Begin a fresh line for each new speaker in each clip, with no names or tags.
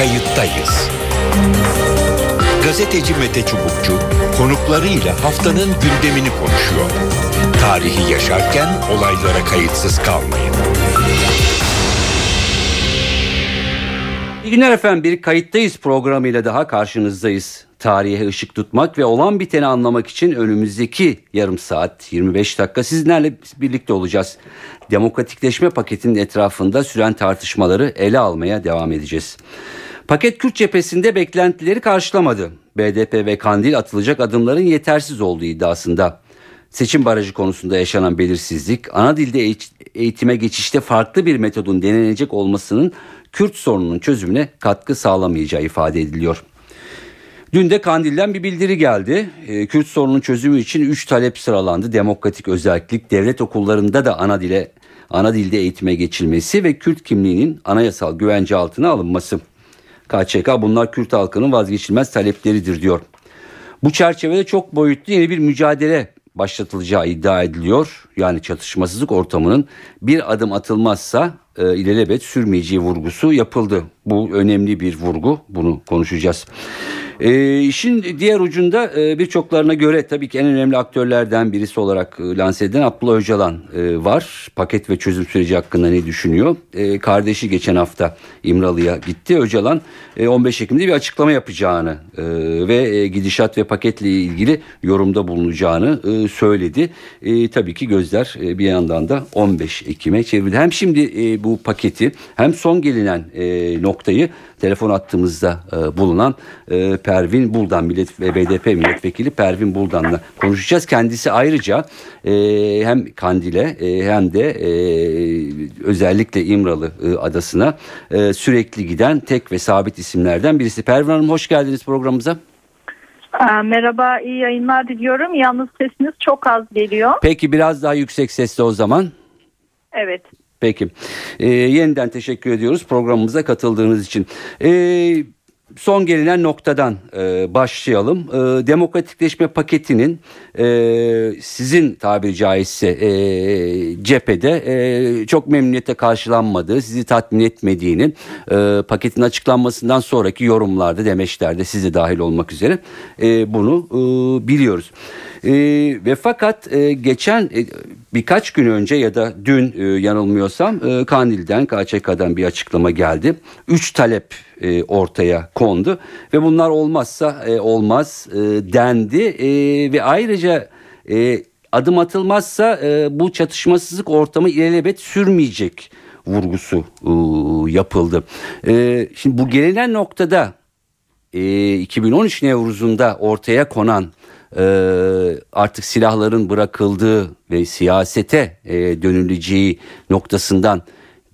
kayıttayız. Gazeteci Mete Çubukçu konuklarıyla haftanın gündemini konuşuyor. Tarihi yaşarken olaylara kayıtsız kalmayın.
İyi günler efendim bir kayıttayız programıyla daha karşınızdayız. Tarihe ışık tutmak ve olan biteni anlamak için önümüzdeki yarım saat 25 dakika sizlerle birlikte olacağız. Demokratikleşme paketinin etrafında süren tartışmaları ele almaya devam edeceğiz. Paket Kürt cephesinde beklentileri karşılamadı. BDP ve Kandil atılacak adımların yetersiz olduğu iddiasında. Seçim barajı konusunda yaşanan belirsizlik, ana dilde eğitime geçişte farklı bir metodun denenecek olmasının Kürt sorununun çözümüne katkı sağlamayacağı ifade ediliyor. Dün de Kandil'den bir bildiri geldi. E, Kürt sorunun çözümü için 3 talep sıralandı. Demokratik özellik, devlet okullarında da ana dile ana dilde eğitime geçilmesi ve Kürt kimliğinin anayasal güvence altına alınması. KÇK bunlar Kürt halkının vazgeçilmez talepleridir diyor. Bu çerçevede çok boyutlu yeni bir mücadele başlatılacağı iddia ediliyor. Yani çatışmasızlık ortamının bir adım atılmazsa e, ilelebet sürmeyeceği vurgusu yapıldı. Bu önemli bir vurgu. Bunu konuşacağız. E, işin diğer ucunda e, birçoklarına göre tabii ki en önemli aktörlerden birisi olarak e, lanse edilen Abdullah Öcalan e, var. Paket ve çözüm süreci hakkında ne düşünüyor? E, kardeşi geçen hafta İmralı'ya gitti. Öcalan e, 15 Ekim'de bir açıklama yapacağını e, ve e, gidişat ve paketle ilgili yorumda bulunacağını e, söyledi. E, tabii ki gözler e, bir yandan da 15 Ekim'e çevrildi. Hem şimdi e, bu paketi hem son gelinen e, noktayı telefon attığımızda e, bulunan e, Pervin Buldan millet ve BDP milletvekili Pervin Buldan'la konuşacağız. Kendisi ayrıca e, hem Kandil'e e, hem de e, özellikle İmralı e, adasına e, sürekli giden tek ve sabit isimlerden birisi. Pervin Hanım hoş geldiniz programımıza.
Merhaba, iyi yayınlar diliyorum. Yalnız sesiniz çok az geliyor.
Peki biraz daha yüksek sesle o zaman.
Evet.
Peki. Ee, yeniden teşekkür ediyoruz programımıza katıldığınız için. Ee, son gelinen noktadan e, başlayalım. E, demokratikleşme paketinin e, sizin tabiri caizse e, cephede e, çok memnuniyete karşılanmadığı, sizi tatmin etmediğini e, paketin açıklanmasından sonraki yorumlarda, demeçlerde sizi dahil olmak üzere e, bunu e, biliyoruz. E, ve fakat e, geçen e, birkaç gün önce ya da dün e, yanılmıyorsam e, Kandil'den, KÇK'dan bir açıklama geldi. Üç talep e, ortaya kondu ve bunlar olmazsa e, olmaz e, dendi e, ve ayrıca e, adım atılmazsa e, bu çatışmasızlık ortamı ilelebet sürmeyecek vurgusu e, yapıldı. E, şimdi bu gelinen noktada e, 2013 Nevruz'unda ortaya konan e, artık silahların bırakıldığı ve siyasete e, dönüleceği noktasından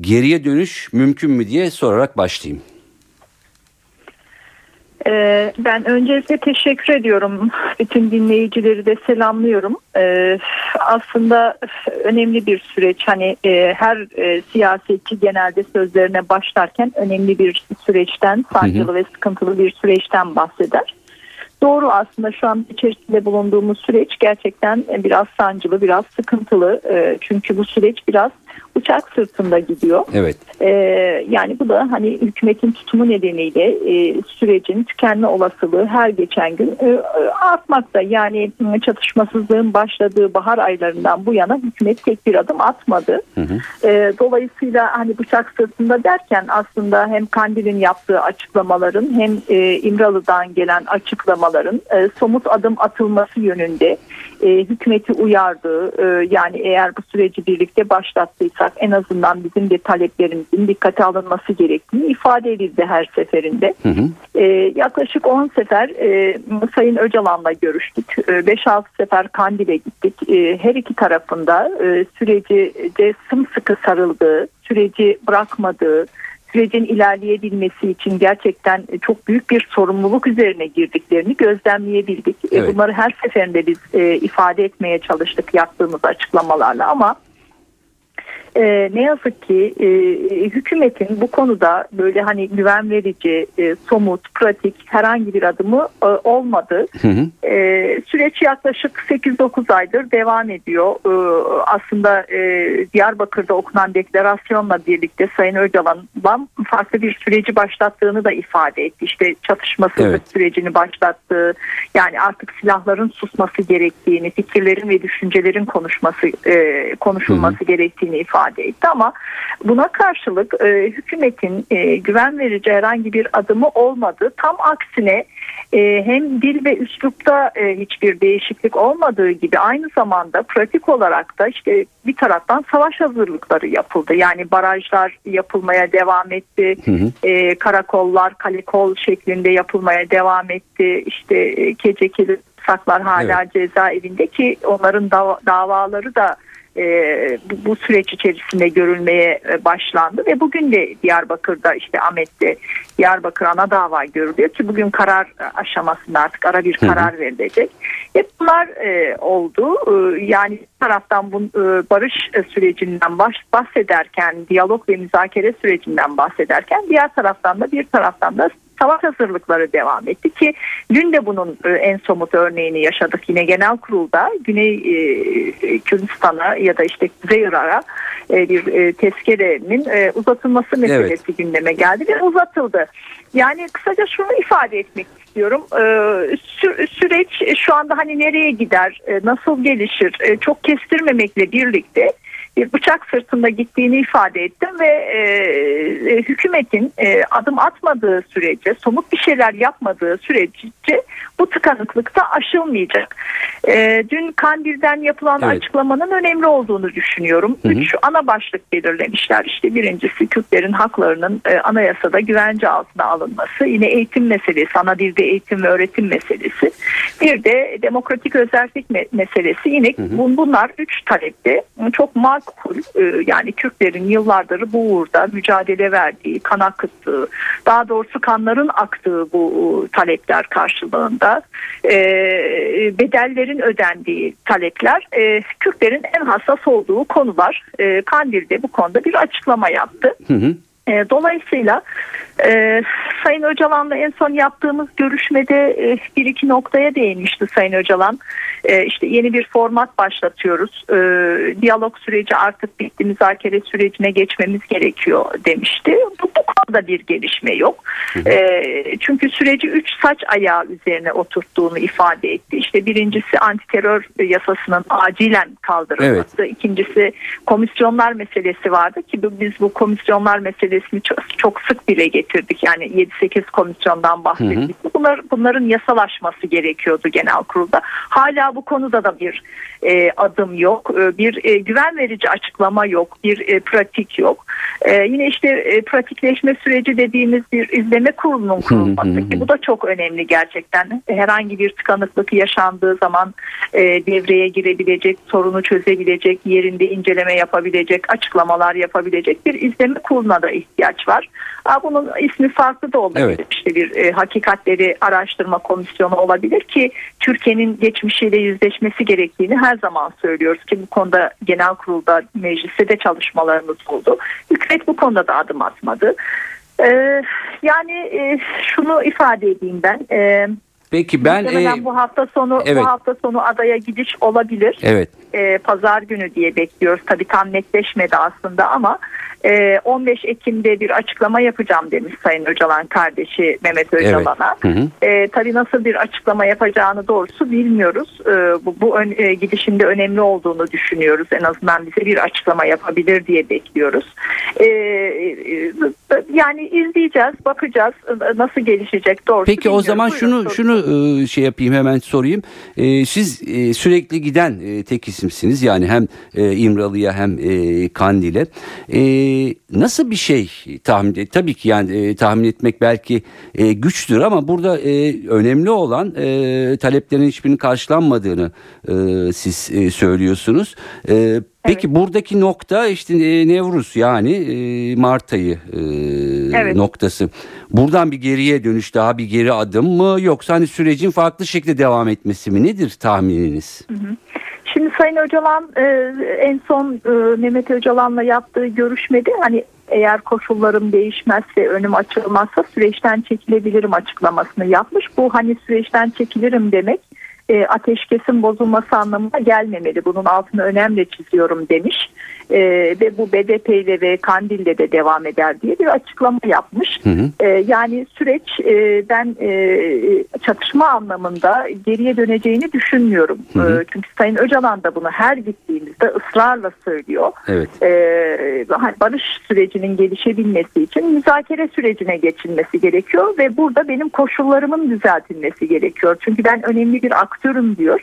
geriye dönüş mümkün mü diye sorarak başlayayım.
Ee, ben öncelikle teşekkür ediyorum. Bütün dinleyicileri de selamlıyorum. Ee, aslında önemli bir süreç. Hani e, her e, siyasetçi genelde sözlerine başlarken önemli bir süreçten, sancılı ve sıkıntılı bir süreçten bahseder. Doğru aslında şu an içerisinde bulunduğumuz süreç gerçekten biraz sancılı, biraz sıkıntılı. Ee, çünkü bu süreç biraz uçak sırtında gidiyor.
Evet.
Ee, yani bu da hani hükümetin tutumu nedeniyle e, sürecin tükenme olasılığı her geçen gün e, artmakta. Yani çatışmasızlığın başladığı bahar aylarından bu yana hükümet tek bir adım atmadı. Hı hı. E, dolayısıyla hani bıçak sırtında derken aslında hem Kandil'in yaptığı açıklamaların hem e, İmralı'dan gelen açıklamaların e, somut adım atılması yönünde e, hükümeti uyardı. E, yani eğer bu süreci birlikte başlattıysak en azından bizim de taleplerimizin dikkate alınması gerektiğini ifade edildi her seferinde. Hı hı. E, yaklaşık 10 sefer e, Sayın Öcalan'la görüştük. 5-6 e, sefer Kandil'e gittik. E, her iki tarafında e, süreci de sımsıkı sarıldığı, süreci bırakmadığı, sürecin ilerleyebilmesi için gerçekten çok büyük bir sorumluluk üzerine girdiklerini gözlemleyebildik. E, evet. Bunları her seferinde biz e, ifade etmeye çalıştık yaptığımız açıklamalarla ama e, ne yazık ki e, hükümetin bu konuda böyle hani güven verici, e, somut, pratik herhangi bir adımı e, olmadı.
Hı hı.
E, süreç yaklaşık 8-9 aydır devam ediyor. E, aslında e, Diyarbakır'da okunan deklarasyonla birlikte Sayın Öcalan'dan farklı bir süreci başlattığını da ifade etti. İşte çatışmasızlık
Evet.
sürecini başlattı. Yani artık silahların susması gerektiğini, fikirlerin ve düşüncelerin konuşması e, konuşulması gerektiğini ifade etti ama buna karşılık e, hükümetin e, güven verici herhangi bir adımı olmadı. Tam aksine e, hem dil ve üslupta e, hiçbir değişiklik olmadığı gibi aynı zamanda pratik olarak da işte bir taraftan savaş hazırlıkları yapıldı. Yani barajlar yapılmaya devam etti.
Hı hı.
E, karakollar kalekol şeklinde yapılmaya devam etti. İşte e, keçekili saklar hala cezaevinde ki onların dava- davaları da e, bu, süreç içerisinde görülmeye e, başlandı ve bugün de Diyarbakır'da işte Ahmet'te Diyarbakır ana dava görülüyor ki bugün karar aşamasında artık ara bir
Hı hı.
karar verilecek. Hep bunlar e, oldu. E, yani taraftan bu e, barış sürecinden baş, bahsederken, diyalog ve müzakere sürecinden bahsederken diğer taraftan da bir taraftan da savaş hazırlıkları devam etti ki dün de bunun e, en somut örneğini yaşadık yine genel kurulda Güney e, Kürdistan'a ya da işte Kuzey Irak'a e, bir tezkerenin uzatılması meselesi gündeme geldi ve uzatıldı. Yani kısaca şunu ifade etmek istiyorum. Sü- süreç şu anda hani nereye gider, nasıl gelişir çok kestirmemekle birlikte bir bıçak sırtında gittiğini ifade ettim ve e, e, hükümetin e, adım atmadığı sürece, somut bir şeyler yapmadığı sürece bu tıkanıklık da aşılmayacak. E, dün Kandil'den yapılan
Evet.
açıklamanın önemli olduğunu düşünüyorum.
Hı hı.
Üç ana başlık belirlemişler. İşte birincisi Kürtlerin haklarının e, anayasada güvence altına alınması. Yine eğitim meselesi, ana dilde eğitim ve öğretim meselesi. Bir de demokratik özellik me- meselesi. Yine bun- bunlar üç talepte çok makul. e, yani Kürtlerin yıllardır bu uğurda mücadele verdiği, kan akıttığı, daha doğrusu kanların aktığı bu e, talepler karşılığında e, bedellerin ödendiği talepler Kürtlerin en hassas olduğu konular. Kandil'de bu konuda bir açıklama yaptı.
Hı hı.
E, Dolayısıyla e, Sayın Öcalan'la en son yaptığımız görüşmede e, bir iki noktaya değinmişti Sayın Öcalan. E, işte yeni bir format başlatıyoruz. E, diyalog süreci artık bitti. Müzakere sürecine geçmemiz gerekiyor demişti. Bu, bu konuda bir gelişme yok. E, çünkü süreci üç saç ayağı üzerine oturttuğunu ifade etti. İşte birincisi antiterör yasasının acilen kaldırılması. İkincisi komisyonlar meselesi vardı ki biz bu komisyonlar meselesini çok, çok sık dile getirdik. Yani 7-8 komisyondan bahsettik. Bunlar, bunların yasalaşması gerekiyordu genel kurulda. Hala bu konuda da bir e, adım yok. E, bir e, güven verici açıklama yok. Bir e, pratik yok. E, yine işte e, pratikleşme süreci dediğimiz bir izleme kurulunun kurulması ki bu da çok önemli gerçekten. Herhangi bir tıkanıklık yaşandığı zaman e, devreye girebilecek, sorunu çözebilecek, yerinde inceleme yapabilecek, açıklamalar yapabilecek bir izleme kuruluna da ihtiyaç var. Aa, bunun ismi farklı da olabilir.
Evet.
İşte bir e, hakikatleri araştırma komisyonu olabilir ki Türkiye'nin geçmişiyle yüzleşmesi gerektiğini her zaman söylüyoruz ki bu konuda genel kurulda mecliste de çalışmalarımız oldu. Hükümet bu konuda da adım atmadı. Ee, yani e, şunu ifade edeyim ben. E,
Peki ben e,
bu hafta sonu
evet.
bu hafta sonu adaya gidiş olabilir.
evet
E, Pazar günü diye bekliyoruz. Tabii tam netleşmedi aslında ama e, 15 Ekim'de bir açıklama yapacağım demiş Sayın Öcalan kardeşi Mehmet Öcalan'a.
Hı hı.
E, tabii nasıl bir açıklama yapacağını doğrusu bilmiyoruz. E, bu bu ön- e, gidişinde önemli olduğunu düşünüyoruz. En azından bize bir açıklama yapabilir diye bekliyoruz. E, e, yani izleyeceğiz, bakacağız e, nasıl gelişecek doğrusu.
Peki o
bilmiyoruz.
zaman
Buyurun,
şunu
sorun.
şunu e, şey yapayım hemen sorayım. E, Siz e, sürekli giden e, tek isimsiniz yani hem e, İmralı'ya hem e, Kandil'e. E, Nasıl bir şey tahmin? Tabii ki yani e, tahmin etmek belki e, güçtür ama burada e, önemli olan e, taleplerin hiçbirinin karşılanmadığını e, siz e, söylüyorsunuz. E, Peki buradaki nokta işte e, Nevruz yani e, Mart ayı e,
Evet.
noktası. Buradan bir geriye dönüş daha bir geri adım mı yoksa hani sürecin farklı şekilde devam etmesi mi nedir tahmininiz?
Şimdi Sayın Öcalan e, en son e, Mehmet Öcalan'la yaptığı görüşmede hani eğer koşullarım değişmezse önüm açılmazsa süreçten çekilebilirim açıklamasını yapmış. Bu hani süreçten çekilirim demek e, ateşkesin bozulması anlamına gelmemeli. Bunun altını önemli çiziyorum demiş. E, ve bu BDP ile ve Kandil'de de devam eder diye bir açıklama yapmış.
Hı hı.
E, yani süreç e, ben e, çatışma anlamında geriye döneceğini düşünmüyorum.
Hı hı.
E, çünkü Sayın Öcalan da bunu her gittiğimizde ısrarla söylüyor.
Evet.
E, hani barış sürecinin gelişebilmesi için müzakere sürecine geçilmesi gerekiyor ve burada benim koşullarımın düzeltilmesi gerekiyor. Çünkü ben önemli bir aktörüm diyor.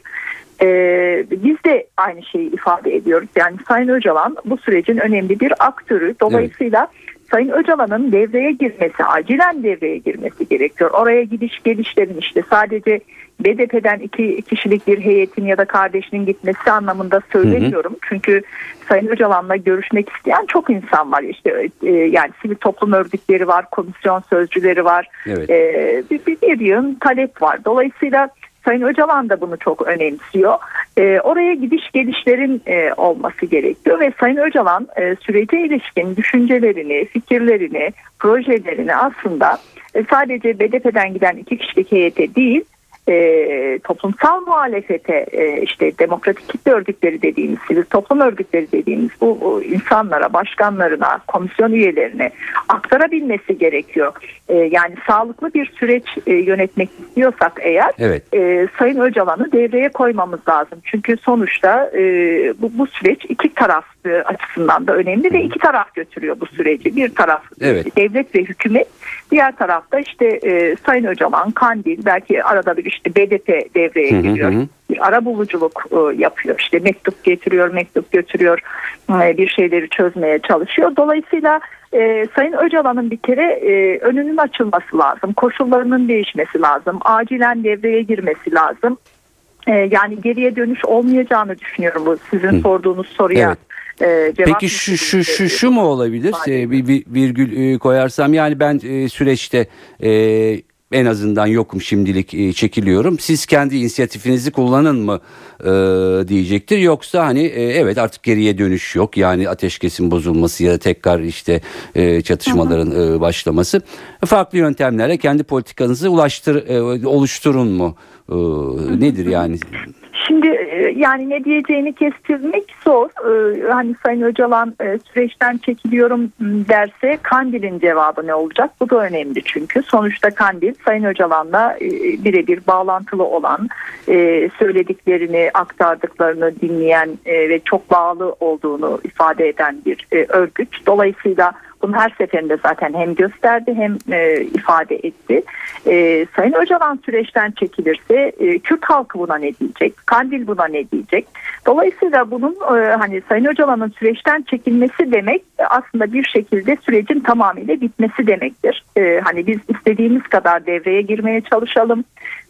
Ee, biz de aynı şeyi ifade ediyoruz. Yani Sayın Öcalan bu sürecin önemli bir aktörü. Dolayısıyla Sayın Öcalan'ın devreye girmesi, acilen devreye girmesi gerekiyor. Oraya gidiş gelişlerin işte sadece BDP'den iki kişilik bir heyetin ya da kardeşinin gitmesi anlamında söylemiyorum. Çünkü Sayın Öcalan'la görüşmek isteyen çok insan var. İşte e, yani sivil toplum örgütleri var, komisyon sözcüleri var.
Evet.
E, bir, bir, bir yığın talep var. Dolayısıyla Sayın Öcalan da bunu çok önemsiyor. E, oraya gidiş gelişlerin e, olması gerekiyor ve Sayın Öcalan e, sürece ilişkin düşüncelerini, fikirlerini, projelerini aslında e, sadece BDP'den giden iki kişilik heyete değil e, toplumsal muhalefete e, işte demokratik kitle örgütleri dediğimiz sivil toplum örgütleri dediğimiz bu, bu insanlara başkanlarına komisyon üyelerine aktarabilmesi gerekiyor. E, yani sağlıklı bir süreç e, yönetmek istiyorsak eğer
Evet.
e, Sayın Öcalan'ı devreye koymamız lazım. Çünkü sonuçta e, bu, bu süreç iki taraf e, açısından da önemli ve iki taraf götürüyor bu süreci. Bir taraf
Evet.
devlet ve hükümet, diğer tarafta işte e, Sayın Öcalan, Kandil, belki arada bir işte BDP devreye
Hı hı
giriyor.
hı.
Bir ara buluculuk e, yapıyor. İşte mektup getiriyor, mektup götürüyor. e, bir şeyleri çözmeye çalışıyor. Dolayısıyla e, Sayın Öcalan'ın bir kere e, önünün açılması lazım. Koşullarının değişmesi lazım. Acilen devreye girmesi lazım. E, yani geriye dönüş olmayacağını düşünüyorum bu sizin sorduğunuz soruya. e, cevap
Peki şu şu şu şu mu olabilir? Ee, bir, bir virgül e, koyarsam yani ben e, süreçte e, en azından yokum şimdilik e, çekiliyorum. Siz kendi inisiyatifinizi kullanın mı e, diyecektir. Yoksa hani e, evet artık geriye dönüş yok. Yani ateşkesin bozulması ya da tekrar işte e, çatışmaların e, başlaması. Farklı yöntemlerle kendi politikanızı ulaştır e, oluşturun mu? E, nedir yani?
Şimdi e, yani ne diyeceğini kestirmek zor. E, Hani Sayın Öcalan e, süreçten çekiliyorum m, derse Kandil'in cevabı ne olacak? Bu da önemli çünkü. Sonuçta Kandil Sayın Öcalan'la birebir bağlantılı olan söylediklerini aktardıklarını dinleyen ve çok bağlı olduğunu ifade eden bir örgüt. Dolayısıyla bunu her seferinde zaten hem gösterdi hem e, ifade etti. E, Sayın Öcalan süreçten çekilirse e, Kürt halkı buna ne diyecek? Kandil buna ne diyecek? Dolayısıyla bunun e, hani Sayın Öcalan'ın süreçten çekilmesi demek e, aslında bir şekilde sürecin tamamıyla bitmesi demektir. E, hani biz istediğimiz kadar devreye girmeye çalışalım.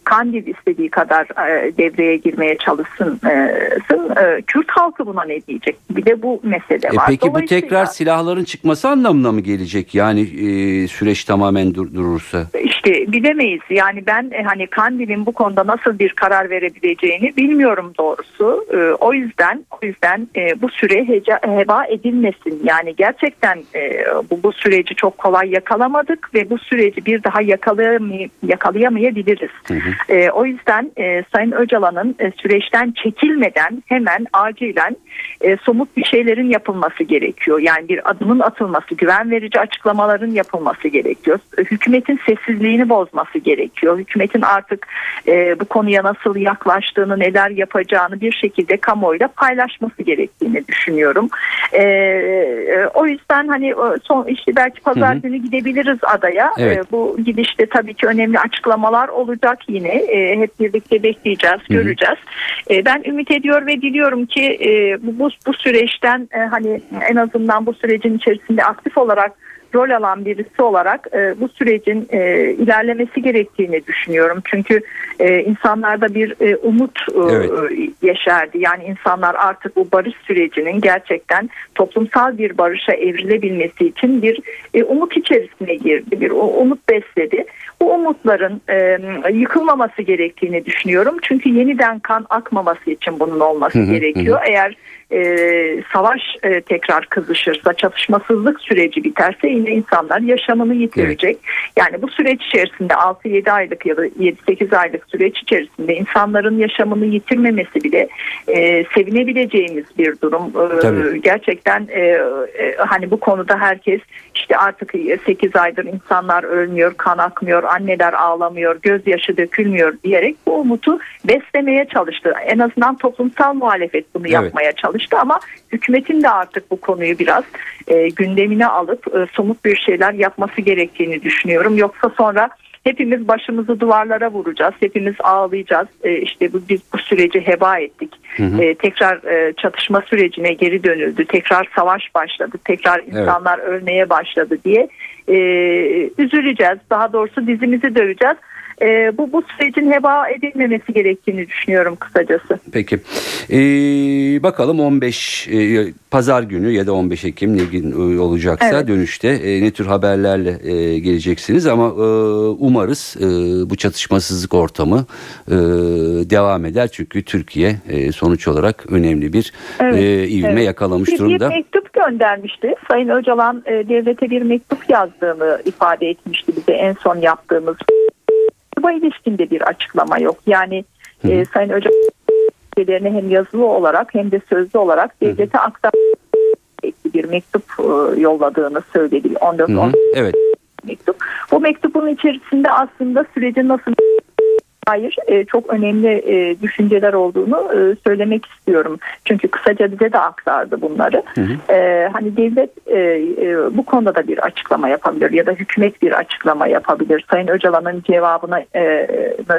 Kandil istediği kadar e, devreye girmeye çalışsın. E, sın, e, Kürt halkı buna ne diyecek? Bir de bu mesele
E
var.
peki bu tekrar silahların çıkması anlamına mı gelecek? Yani e, süreç tamamen dur- durursa.
İşte bilemeyiz. Yani ben e, hani Kandil'in bu konuda nasıl bir karar verebileceğini bilmiyorum doğrusu. E, o yüzden o yüzden e, bu süre heca- heba edilmesin. Yani gerçekten e, bu bu süreci çok kolay yakalamadık ve bu süreci bir daha yakalayamay- yakalayamayabiliriz. E, o yüzden e, Sayın Öcalan'ın e, süreçten çekilmeden hemen acilen e, somut bir şeylerin yapılması gerekiyor. Yani bir adımın atılması, güven verici açıklamaların yapılması gerekiyor. E, Hükümetin sessizliğini bozması gerekiyor. Hükümetin artık e, bu konuya nasıl yaklaştığını, neler yapacağını bir şekilde kamuoyuyla paylaşması gerektiğini düşünüyorum. E, e, o yüzden hani son işte belki pazar
Hı hı.
günü gidebiliriz adaya.
Evet.
E, bu gidişte tabii ki önemli açıklamalar olacak yine. E, hep birlikte bekleyeceğiz,
hı.
göreceğiz. E, ben ümit ediyor ve diliyorum ki e, bu, bu, bu süreçten e, hani en azından bu sürecin içerisinde aktif olarak rol alan birisi olarak e, bu sürecin e, ilerlemesi gerektiğini düşünüyorum. Çünkü e, insanlarda bir e, umut e,
Evet.
yeşerdi. Yani insanlar artık bu barış sürecinin gerçekten toplumsal bir barışa evrilebilmesi için bir e, umut içerisine girdi. Bir o- umut besledi. Bu umutların e, yıkılmaması gerektiğini düşünüyorum. Çünkü yeniden kan akmaması için bunun olması
Hı hı,
gerekiyor. Eğer e, savaş e, tekrar kızışırsa, çatışmasızlık süreci biterse yine insanlar yaşamını yitirecek. Yani bu süreç içerisinde 6-7 aylık ya da 7-8 aylık süreç içerisinde insanların yaşamını yitirmemesi bile e, sevinebileceğimiz bir durum. E,
Tabii.
gerçekten e, e, hani bu konuda herkes işte artık 8 aydır insanlar ölmüyor, kan akmıyor, anneler ağlamıyor, gözyaşı dökülmüyor diyerek bu umutu beslemeye çalıştı. En azından toplumsal muhalefet bunu
Evet.
yapmaya çalıştı ama hükümetin de artık bu konuyu biraz e, gündemine alıp e, somut bir şeyler yapması gerektiğini düşünüyorum. Yoksa sonra hepimiz başımızı duvarlara vuracağız. Hepimiz ağlayacağız. E, işte bu, biz bu süreci heba ettik. E, tekrar e, çatışma sürecine geri dönüldü. Tekrar savaş başladı. Tekrar insanlar ölmeye başladı diye e, üzüleceğiz. Daha doğrusu dizimizi döveceğiz. E, bu bu sürecin heba edilmemesi gerektiğini düşünüyorum kısacası.
Peki. Ee, bakalım 15 e, pazar günü ya da 15 Ekim ne gün e, olacaksa
Evet.
dönüşte e, ne tür haberlerle e, geleceksiniz ama e, umarız e, bu çatışmasızlık ortamı e, devam eder çünkü Türkiye e, sonuç olarak önemli bir
Evet,
e, ivme
evet.
yakalamış
Bir,
durumda.
bir mektup göndermişti. Sayın Öcalan e, devlete bir mektup yazdığını ifade etmişti bize en son yaptığımız. Bu ilişkinde bir açıklama yok. Yani e, Sayın Öcalan ülkelerine hem yazılı olarak hem de sözlü olarak devlete aktar bir mektup e, yolladığını söyledi. 14
Hı hı,
10
Evet.
mektup. Bu mektubun içerisinde aslında sürecin nasıl Hayır, e, çok önemli e, düşünceler olduğunu e, söylemek istiyorum. Çünkü kısaca bize de aktardı bunları. E, hani devlet e, e, bu konuda da bir açıklama yapabilir ya da hükümet bir açıklama yapabilir. Sayın Öcalan'ın cevabını e,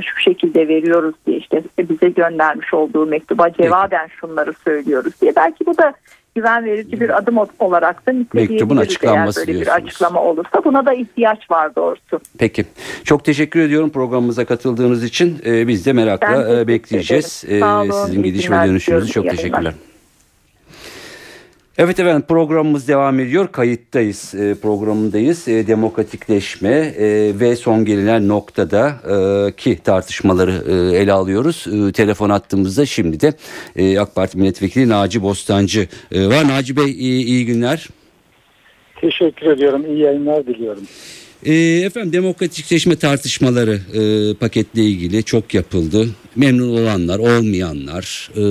şu şekilde veriyoruz diye işte bize göndermiş olduğu mektuba cevaben şunları söylüyoruz diye. Belki bu da güven verici bir adım olarak da
Mektubun
eğer
açıklanması
böyle bir
diyorsunuz.
açıklama olursa. Buna da ihtiyaç var doğrusu.
Peki. Çok teşekkür ediyorum programımıza katıldığınız için. Ee, biz de
Ben
merakla
teşekkür
e, bekleyeceğiz. Ee, Sizin gidiş ve dönüşünüzü çok teşekkürler.
yayınlar.
Evet efendim programımız devam ediyor. Kayıttayız e, programındayız. E, demokratikleşme e, ve son gelinen noktada e, ki tartışmaları e, ele alıyoruz. E, telefon attığımızda şimdi de e, AK Parti Milletvekili Naci Bostancı e, var. Naci Bey iyi, iyi günler.
Teşekkür ediyorum. İyi yayınlar diliyorum.
E, efendim demokratikleşme tartışmaları e, paketle ilgili çok yapıldı. Memnun olanlar, olmayanlar, e,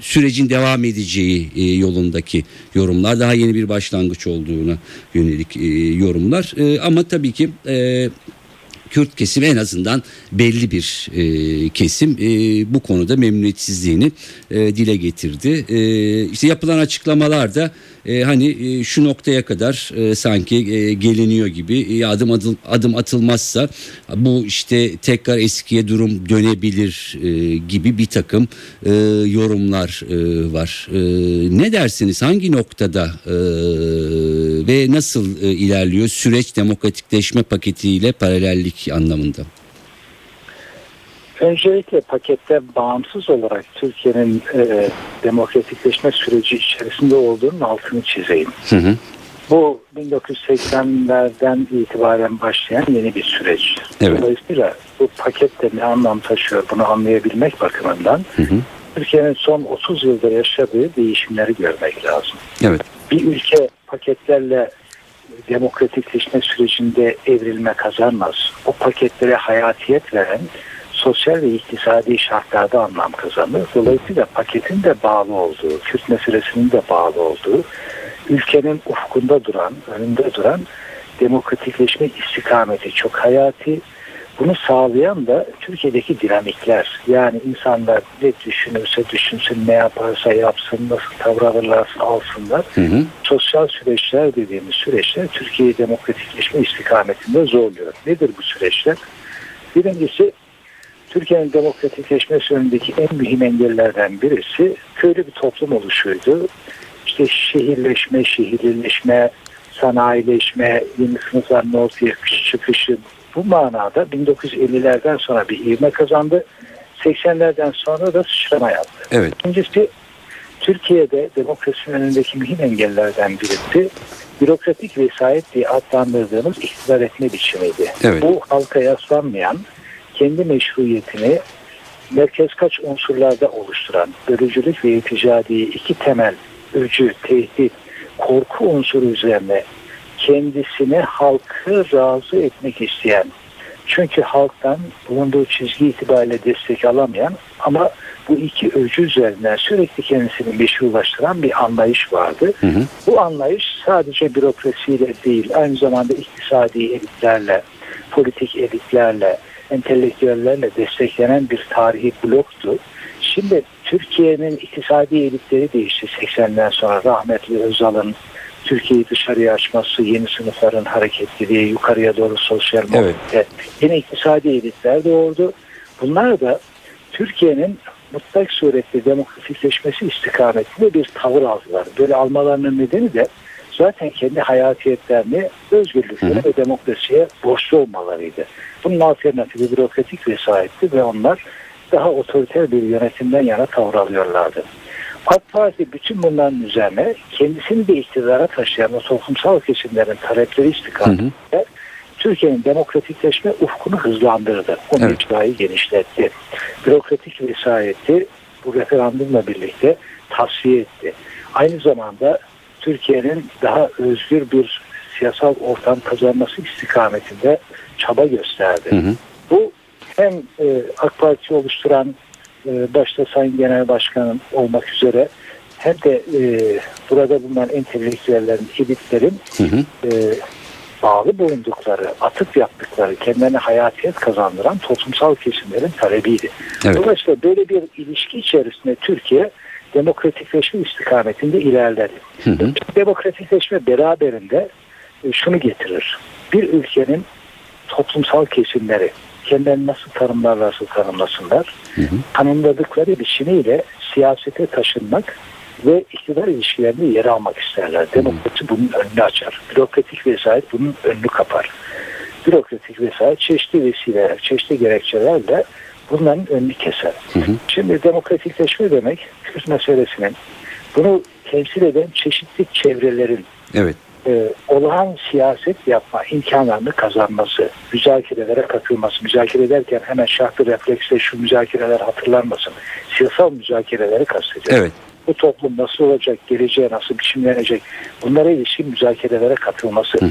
sürecin devam edeceği e, yolundaki yorumlar, daha yeni bir başlangıç olduğuna yönelik e, yorumlar. E, ama tabii ki e, Kürt kesimi en azından belli bir e, kesim e, bu konuda memnuniyetsizliğini e, dile getirdi. E, işte yapılan açıklamalar da e, hani e, şu noktaya kadar e, sanki e, geliniyor gibi e, adım adım adım atılmazsa bu işte tekrar eskiye durum dönebilir e, gibi bir takım e, yorumlar e, var. E, ne dersiniz? Hangi noktada e, ve nasıl e, ilerliyor süreç demokratikleşme paketiyle paralellik anlamında?
Öncelikle pakette bağımsız olarak Türkiye'nin e, demokratikleşme süreci içerisinde olduğunun altını çizeyim.
Hı hı.
Bu 1980'lerden itibaren başlayan yeni bir süreç.
Evet.
Dolayısıyla bu pakette ne anlam taşıyor bunu anlayabilmek bakımından
Hı hı.
Türkiye'nin son 30 yılda yaşadığı değişimleri görmek lazım.
Evet.
bir ülke paketlerle demokratikleşme sürecinde evrilme kazanmaz. O paketlere hayatiyet veren sosyal ve iktisadi şartlarda anlam kazanır. Dolayısıyla paketin de bağlı olduğu, Kürt meselesinin de bağlı olduğu, ülkenin ufkunda duran, önünde duran demokratikleşme istikameti çok hayati. Bunu sağlayan da Türkiye'deki dinamikler. Yani insanlar ne düşünürse düşünsün, ne yaparsa yapsın, nasıl tavır alırlarsa alsınlar.
Hı hı.
Sosyal süreçler dediğimiz süreçler Türkiye'yi demokratikleşme istikametinde zorluyor. Nedir bu süreçler? Birincisi Türkiye'nin demokratikleşmesi önündeki en mühim engellerden birisi köylü bir toplum oluşuydu. İşte şehirleşme, şehirleşme, sanayileşme, yeni sınıfların ortaya çıkışı bu manada 1950'lerden sonra bir ivme kazandı. 80'lerden sonra da sıçrama yaptı.
Evet.
İkincisi Türkiye'de demokrasinin önündeki mühim engellerden birisi bürokratik vesayet diye adlandırdığımız iktidar etme biçimiydi.
Evet.
Bu halka yaslanmayan, kendi meşruiyetini merkez kaç unsurlarda oluşturan bölücülük ve ilticadi iki temel öcü, tehdit, korku unsuru üzerine kendisini halkı razı etmek isteyen çünkü halktan bulunduğu çizgi itibariyle destek alamayan ama bu iki öcü üzerinden sürekli kendisini meşrulaştıran bir anlayış vardı.
Hı hı.
Bu anlayış sadece bürokrasiyle değil aynı zamanda iktisadi elitlerle, politik elitlerle, entelektüellerle desteklenen bir tarihi bloktu. Şimdi Türkiye'nin iktisadi elitleri değişti 80'den sonra rahmetli Özal'ın Türkiye'yi dışarıya açması, yeni sınıfların hareketliliği, yukarıya doğru sosyal
Evet.
mobilite, yeni iktisadi elitler doğurdu. Bunlar da Türkiye'nin mutlak surette demokratikleşmesi istikametinde bir tavır aldılar. Böyle almalarının nedeni de zaten kendi hayatiyetlerini
hı.
ve demokrasiye borçlu olmalarıydı. Bunun alternatifi bürokratik vesayetti ve onlar daha otoriter bir yönetimden yana tavır alıyorlardı. AK Parti bütün bunların üzerine kendisini de iktidara taşıyan o toplumsal kesimlerin talepleri istikametinde Türkiye'nin demokratikleşme ufkunu hızlandırdı. O
Evet.
genişletti. Bürokratik vesayeti bu referandumla birlikte tasfiye etti. Aynı zamanda Türkiye'nin daha özgür bir siyasal ortam kazanması istikametinde çaba gösterdi.
Hı hı.
Bu hem e, AK Parti oluşturan e, başta Sayın Genel Başkanım olmak üzere hem de e, burada bulunan entelektüellerin, elitlerin
Hı hı.
e, bağlı bulundukları, atıp yaptıkları, kendilerine hayatiyet kazandıran toplumsal kesimlerin talebiydi.
Evet.
Dolayısıyla böyle bir ilişki içerisinde Türkiye demokratikleşme istikametinde ilerledi.
Hı hı.
Demokratikleşme beraberinde e, şunu getirir. Bir ülkenin toplumsal kesimleri kendilerini nasıl tanımlarlarsa tanımlasınlar,
Hı hı.
tanımladıkları biçimiyle siyasete taşınmak ve iktidar ilişkilerinde yer almak isterler. Demokrasi bunun önünü açar. Bürokratik vesayet bunun önünü kapar. Bürokratik vesayet çeşitli vesileler, çeşitli gerekçelerle bunların önünü keser.
Hı hı.
Şimdi demokratikleşme demek Kürt meselesinin bunu temsil eden çeşitli çevrelerin
Evet.
E, olağan siyaset yapma imkanlarını kazanması, müzakerelere katılması, müzakere ederken hemen şartlı refleksle şu müzakereler hatırlanmasın. Siyasal müzakereleri kastediyor.
Evet.
Bu toplum nasıl olacak, geleceğe nasıl biçimlenecek, bunlara ilişkin müzakerelere katılması,
Hı hı.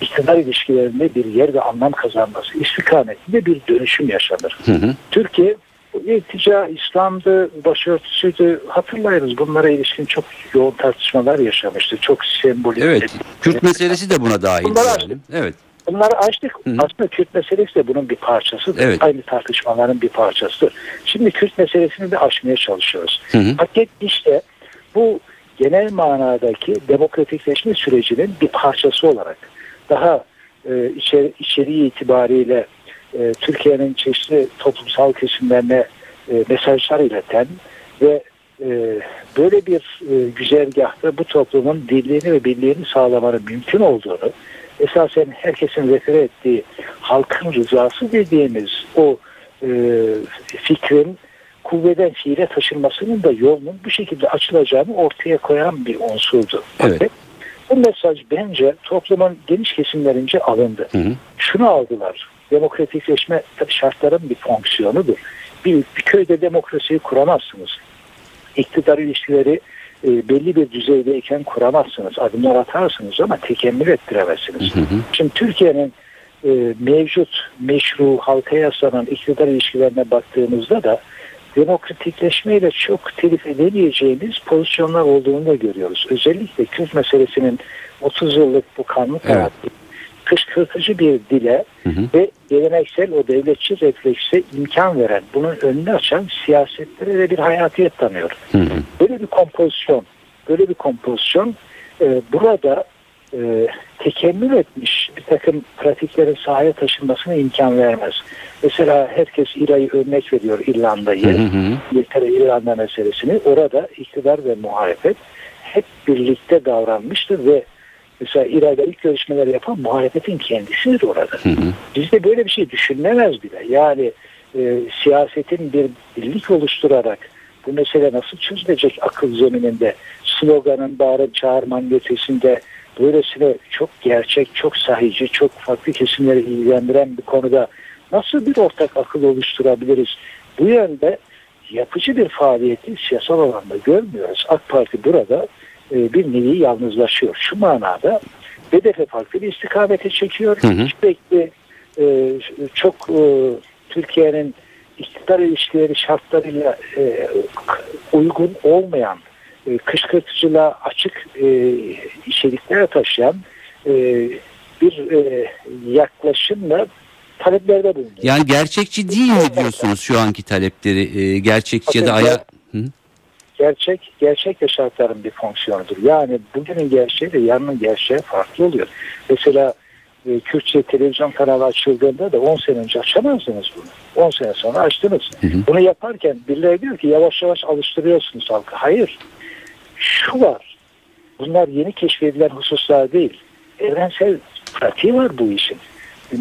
iktidar ilişkilerinde bir yer ve anlam kazanması istikametinde bir dönüşüm yaşanır.
Hı hı.
Türkiye iltica, İslam'dı, başörtüsüydü hatırlayınız bunlara ilişkin çok yoğun tartışmalar yaşamıştı. Çok sembolik.
Evet. Kürt meselesi de buna dahil.
Bunlar
Yani. Evet.
Bunları açtık.
Hı.
Aslında Kürt meselesi de bunun bir parçasıdır.
Evet.
Aynı tartışmaların bir parçasıdır. Şimdi Kürt meselesini de aşmaya çalışıyoruz.
Hı hı.
Paket işte bu genel manadaki demokratikleşme sürecinin bir parçası olarak daha e, içeri, içeriği itibariyle e, Türkiye'nin çeşitli toplumsal kesimlerine e, mesajlar ileten ve e, böyle bir e, güzergahta bu toplumun dirliğini ve birliğini sağlamanın mümkün olduğunu esasen herkesin refere ettiği halkın rızası dediğimiz o e, fikrin kuvveden fiile taşınmasının da yolunun bu şekilde açılacağını ortaya koyan bir unsurdu.
Evet.
Bu mesaj bence toplumun geniş kesimlerince alındı.
Hı hı.
Şunu aldılar. Demokratikleşme şartların bir fonksiyonudur. Bir, bir köyde demokrasiyi kuramazsınız. İktidar ilişkileri e, belli bir düzeydeyken kuramazsınız. Adımlar atarsınız ama tekemmül ettiremezsiniz.
Hı hı.
Şimdi Türkiye'nin e, mevcut meşru halka yaslanan iktidar ilişkilerine baktığımızda da demokratikleşmeyle çok telif edemeyeceğimiz pozisyonlar olduğunu da görüyoruz. Özellikle Kürt meselesinin 30 yıllık bu kanlı
Evet.
Kışkırtıcı bir dile
Hı hı.
ve geleneksel o devletçi reflekse imkan veren, bunun önünü açan siyasetlere de bir hayatiyet tanıyor.
Hı hı.
Böyle bir kompozisyon, böyle bir kompozisyon e, burada e, tekemmül etmiş bir takım pratiklerin sahaya taşınmasına imkan vermez. Mesela herkes İra'yı örnek veriyor İrlanda'yı. İngiltere İrlanda meselesini orada iktidar ve muhalefet hep birlikte davranmıştır ve Mesela İra'da ilk görüşmeleri yapan muhalefetin kendisidir orada.
Hı hı.
Bizde böyle bir şey düşünülemez bile. Yani e, siyasetin bir birlik oluşturarak bu mesele nasıl çözülecek akıl zemininde sloganın bağırıp çağırmanın ötesinde böylesine çok gerçek, çok sahici, çok farklı kesimleri ilgilendiren bir konuda nasıl bir ortak akıl oluşturabiliriz? Bu yönde yapıcı bir faaliyeti siyasal alanda görmüyoruz. AK Parti burada e, bir nevi yalnızlaşıyor. Şu manada hedefe farklı bir istikamete çekiyor.
Hı hı.
Sürekli e, çok e, Türkiye'nin iktidar ilişkileri şartlarıyla e, uygun olmayan e, kışkırtıcılığa açık e, içerikler taşıyan e, bir e, yaklaşımla taleplerde bulunuyor.
Yani gerçekçi değil mi diyorsunuz şu anki talepleri? E, gerçekçi ya da aya... Hı?
Gerçek gerçek yaşartların bir fonksiyonudur. Yani bugünün gerçeği ile yarının gerçeği farklı oluyor. Mesela e, Kürtçe televizyon kanalı açıldığında da 10 sene önce açamazdınız bunu. 10 sene sonra açtınız.
Hı hı.
Bunu yaparken birileri diyor ki yavaş yavaş alıştırıyorsunuz halkı. Hayır. Şu var. Bunlar yeni keşfedilen hususlar değil. Evrensel pratiği var bu işin.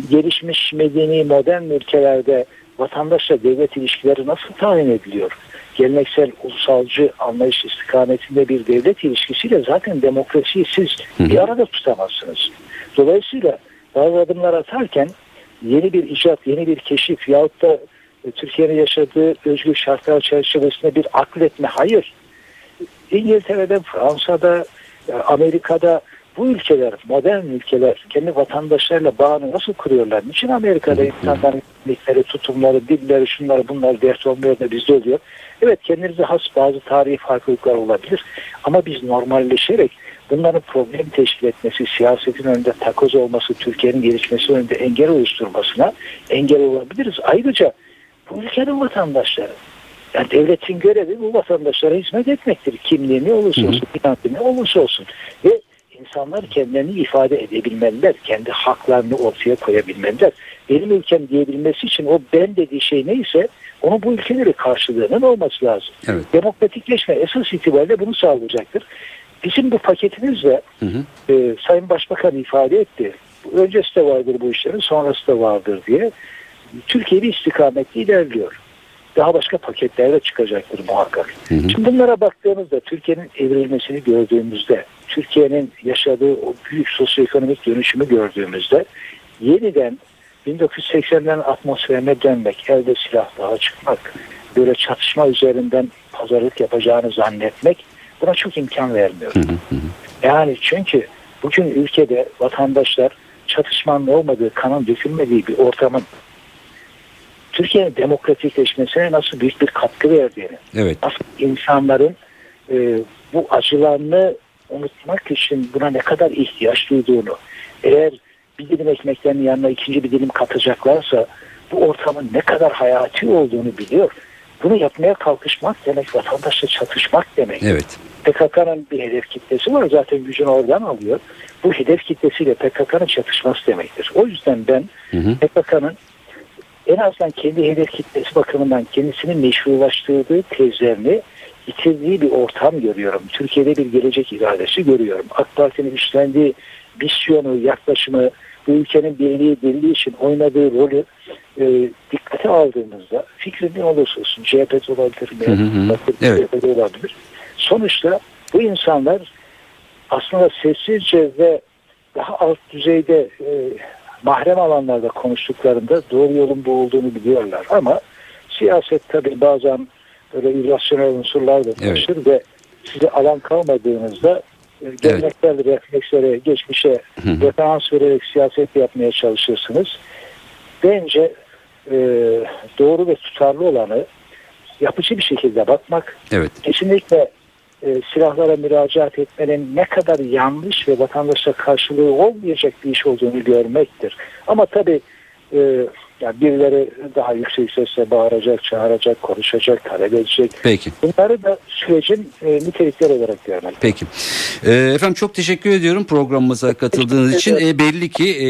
Gelişmiş medeni modern ülkelerde vatandaşla devlet ilişkileri nasıl tayin ediliyor? Geleneksel ulusalcı anlayış istikametinde bir devlet ilişkisiyle zaten demokrasiyi siz bir arada tutamazsınız. Dolayısıyla bazı adımlar atarken yeni bir icat, yeni bir keşif yahut da e, Türkiye'nin yaşadığı özgür şartlar çerçevesinde bir akletme hayır. İngiltere'de, Fransa'da, e, Amerika'da bu ülkeler, modern ülkeler kendi vatandaşlarıyla bağını nasıl kuruyorlar? Niçin Amerika'da insanların kimlikleri, tutumları, dilleri, şunları bunlar dert olmuyor da bizde oluyor? Evet kendinize has bazı tarihi farklılıklar olabilir ama biz normalleşerek bunların problem teşkil etmesi, siyasetin önünde takoz olması, Türkiye'nin gelişmesi önünde engel oluşturmasına engel olabiliriz. Ayrıca bu ülkenin vatandaşları yani devletin görevi bu vatandaşlara hizmet etmektir. Kimliği ne olursa olsun, inancı ne olursa olsun. Ve insanlar kendilerini ifade edebilmeliler. Kendi haklarını ortaya koyabilmeliler. Benim ülkem diyebilmesi için o ben dediği şey neyse onu bu ülkeleri karşılığının olması lazım.
Evet.
Demokratikleşme esas itibariyle bunu sağlayacaktır. Bizim bu paketimizle
Hı hı.
e, Sayın Başbakan ifade etti. Öncesi de vardır bu işlerin, sonrası da vardır diye. Türkiye bir istikamette ilerliyor. Daha başka paketler de çıkacaktır muhakkak.
Hı hı.
Şimdi bunlara baktığımızda Türkiye'nin evrilmesini gördüğümüzde, Türkiye'nin yaşadığı o büyük sosyoekonomik dönüşümü gördüğümüzde yeniden 1980'lerin atmosferine dönmek, elde silah daha çıkmak, böyle çatışma üzerinden pazarlık yapacağını zannetmek buna çok imkan vermiyor.
Hı hı. hı.
Yani çünkü bugün ülkede vatandaşlar çatışmanın olmadığı, kanın dökülmediği bir ortamın Türkiye'nin demokratikleşmesine nasıl büyük bir katkı verdiğini,
Evet.
nasıl insanların e, bu acılarını unutmak için buna ne kadar ihtiyaç duyduğunu, eğer bir dilim ekmeklerin yanına ikinci bir dilim katacaklarsa bu ortamın ne kadar hayati olduğunu biliyor. Bunu yapmaya kalkışmak demek vatandaşla çatışmak demek.
Evet.
PKK'nın bir hedef kitlesi var zaten gücünü oradan alıyor. Bu hedef kitlesiyle PKK'nın çatışması demektir. O yüzden ben. PKK'nın en azından kendi hedef kitlesi bakımından kendisini meşrulaştırdığı tezlerini yitirdiği bir ortam görüyorum. Türkiye'de bir gelecek iradesi görüyorum. AK Parti'nin üstlendiği misyonu, yaklaşımı, bu ülkenin birliği, birliği için oynadığı rolü e, dikkate aldığımızda fikrin ne olursa olsun CHP olabilir. MHP
Evet.
Olabilir. Sonuçta bu insanlar aslında sessizce ve daha alt düzeyde e, mahrem alanlarda konuştuklarında doğru yolun bu olduğunu biliyorlar. Ama siyaset tabii bazen böyle irrasyonel unsurlar da
Evet.
taşır ve size alan kalmadığınızda geleneksel reflekslere, geçmişe referans vererek siyaset yapmaya çalışırsınız. Bence e, doğru ve tutarlı olanı yapıcı bir şekilde bakmak,
Evet.
kesinlikle e, silahlara müracaat etmenin ne kadar yanlış ve vatandaşla karşılığı olmayacak bir iş olduğunu görmektir. Ama tabii e, yani birileri daha yüksek sesle bağıracak, çağıracak, konuşacak, talep edecek.
Peki.
Bunları da sürecin e, nitelikleri olarak görmek.
Peki. Ee, efendim çok teşekkür ediyorum programımıza katıldığınız için. Ee, belli ki e,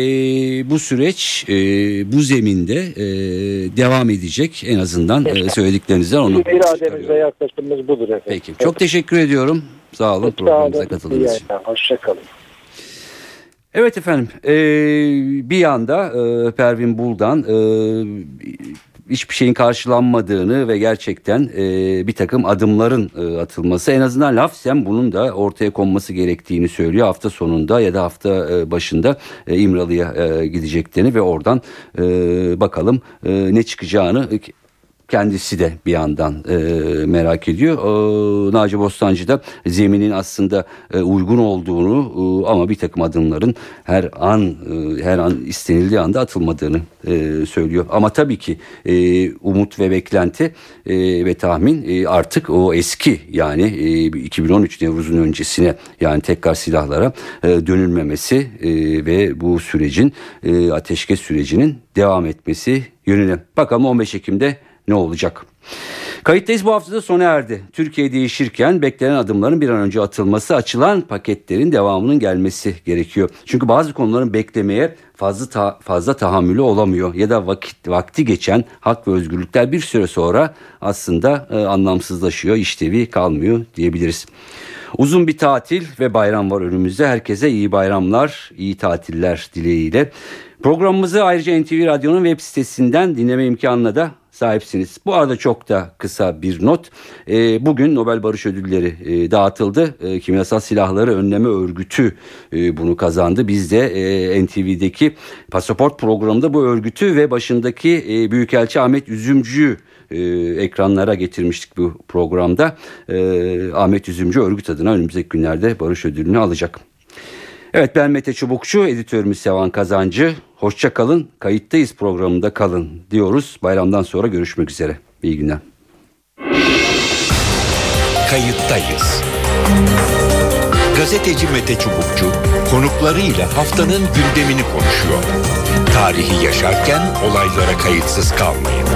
bu süreç e, bu zeminde e, devam edecek. En azından e, söylediklerinizden onu
irademiz ve yaklaşımımız budur efendim.
Peki. Çok teşekkür ediyorum. Sağ olun
sağ
programımıza katıldığınız için.
Hoşçakalın.
Evet efendim e, bir yanda e, Pervin Buldan e, hiçbir şeyin karşılanmadığını ve gerçekten e, bir takım adımların e, atılması en azından lafsen bunun da ortaya konması gerektiğini söylüyor. Hafta sonunda ya da hafta e, başında e, İmralı'ya e, gideceklerini ve oradan e, bakalım e, ne çıkacağını kendisi de bir yandan e, merak ediyor. E, Naci Bostancı da zeminin aslında e, uygun olduğunu e, ama bir takım adımların her an e, her an istenildiği anda atılmadığını e, söylüyor. Ama tabii ki e, umut ve beklenti e, ve tahmin e, artık o eski yani e, 2013 Nevruz'un öncesine yani tekrar silahlara e, dönülmemesi e, ve bu sürecin e, ateşkes sürecinin devam etmesi yönüne. Bakalım 15 Ekim'de ne olacak? Kayıttayız bu haftada sona erdi. Türkiye değişirken beklenen adımların bir an önce atılması, açılan paketlerin devamının gelmesi gerekiyor. Çünkü bazı konuların beklemeye fazla ta, fazla tahammülü olamıyor ya da vakit vakti geçen hak ve özgürlükler bir süre sonra aslında e, anlamsızlaşıyor, işlevi kalmıyor diyebiliriz. Uzun bir tatil ve bayram var önümüzde. Herkese iyi bayramlar, iyi tatiller dileğiyle. Programımızı ayrıca NTV Radyo'nun web sitesinden dinleme imkanına da sahipsiniz. Bu arada çok da kısa bir not. E, bugün Nobel Barış Ödülleri e, dağıtıldı. E, Kimyasal Silahları Önleme Örgütü e, bunu kazandı. Biz de e, NTV'deki pasaport programında bu örgütü ve başındaki e, Büyükelçi Ahmet Üzümcü'yü e, ekranlara getirmiştik bu programda. E, Ahmet Üzümcü örgüt adına önümüzdeki günlerde barış ödülünü alacak. Evet ben Mete Çubukçu, editörümüz Sevan Kazancı. Hoşça kalın, kayıttayız programında kalın diyoruz. Bayramdan sonra görüşmek üzere. İyi günler.
Kayıttayız. Gazeteci Mete Çubukçu konuklarıyla haftanın gündemini konuşuyor. Tarihi yaşarken olaylara kayıtsız kalmayın.